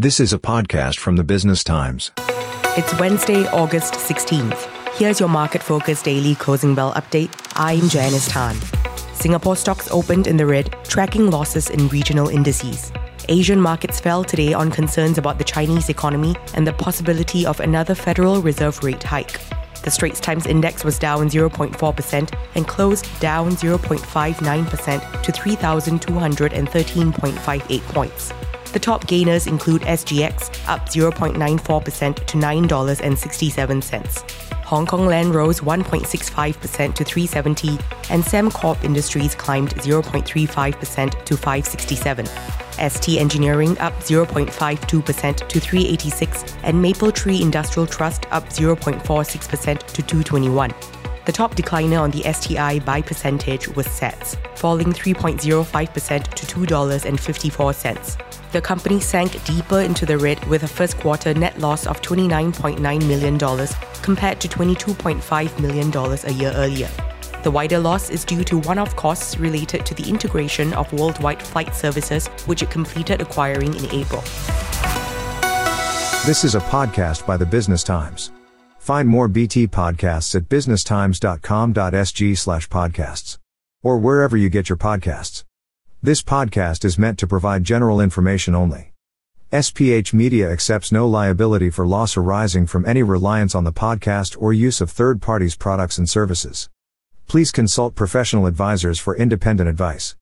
This is a podcast from the Business Times. It's Wednesday, August 16th. Here's your Market Focus Daily closing bell update. I'm Janice Tan. Singapore stocks opened in the red, tracking losses in regional indices. Asian markets fell today on concerns about the Chinese economy and the possibility of another Federal Reserve rate hike. The Straits Times Index was down 0.4% and closed down 0.59% to 3,213.58 points. The top gainers include SGX, up 0.94% to $9.67. Hong Kong Land rose 1.65% to 370, and Sembcorp Industries climbed 0.35% to 567. ST Engineering up 0.52% to 386, and Mapletree Industrial Trust up 0.46% to 221. The top decliner on the STI by percentage was SATS, falling 3.05% to $2.54. The company sank deeper into the red with a first quarter net loss of $29.9 million compared to $22.5 million a year earlier. The wider loss is due to one off costs related to the integration of Worldwide Flight Services, which it completed acquiring in April. This is a podcast by the Business Times. Find more BT podcasts at businesstimes.com.sg slash podcasts or wherever you get your podcasts. This podcast is meant to provide general information only. SPH Media accepts no liability for loss arising from any reliance on the podcast or use of third parties' products and services. Please consult professional advisors for independent advice.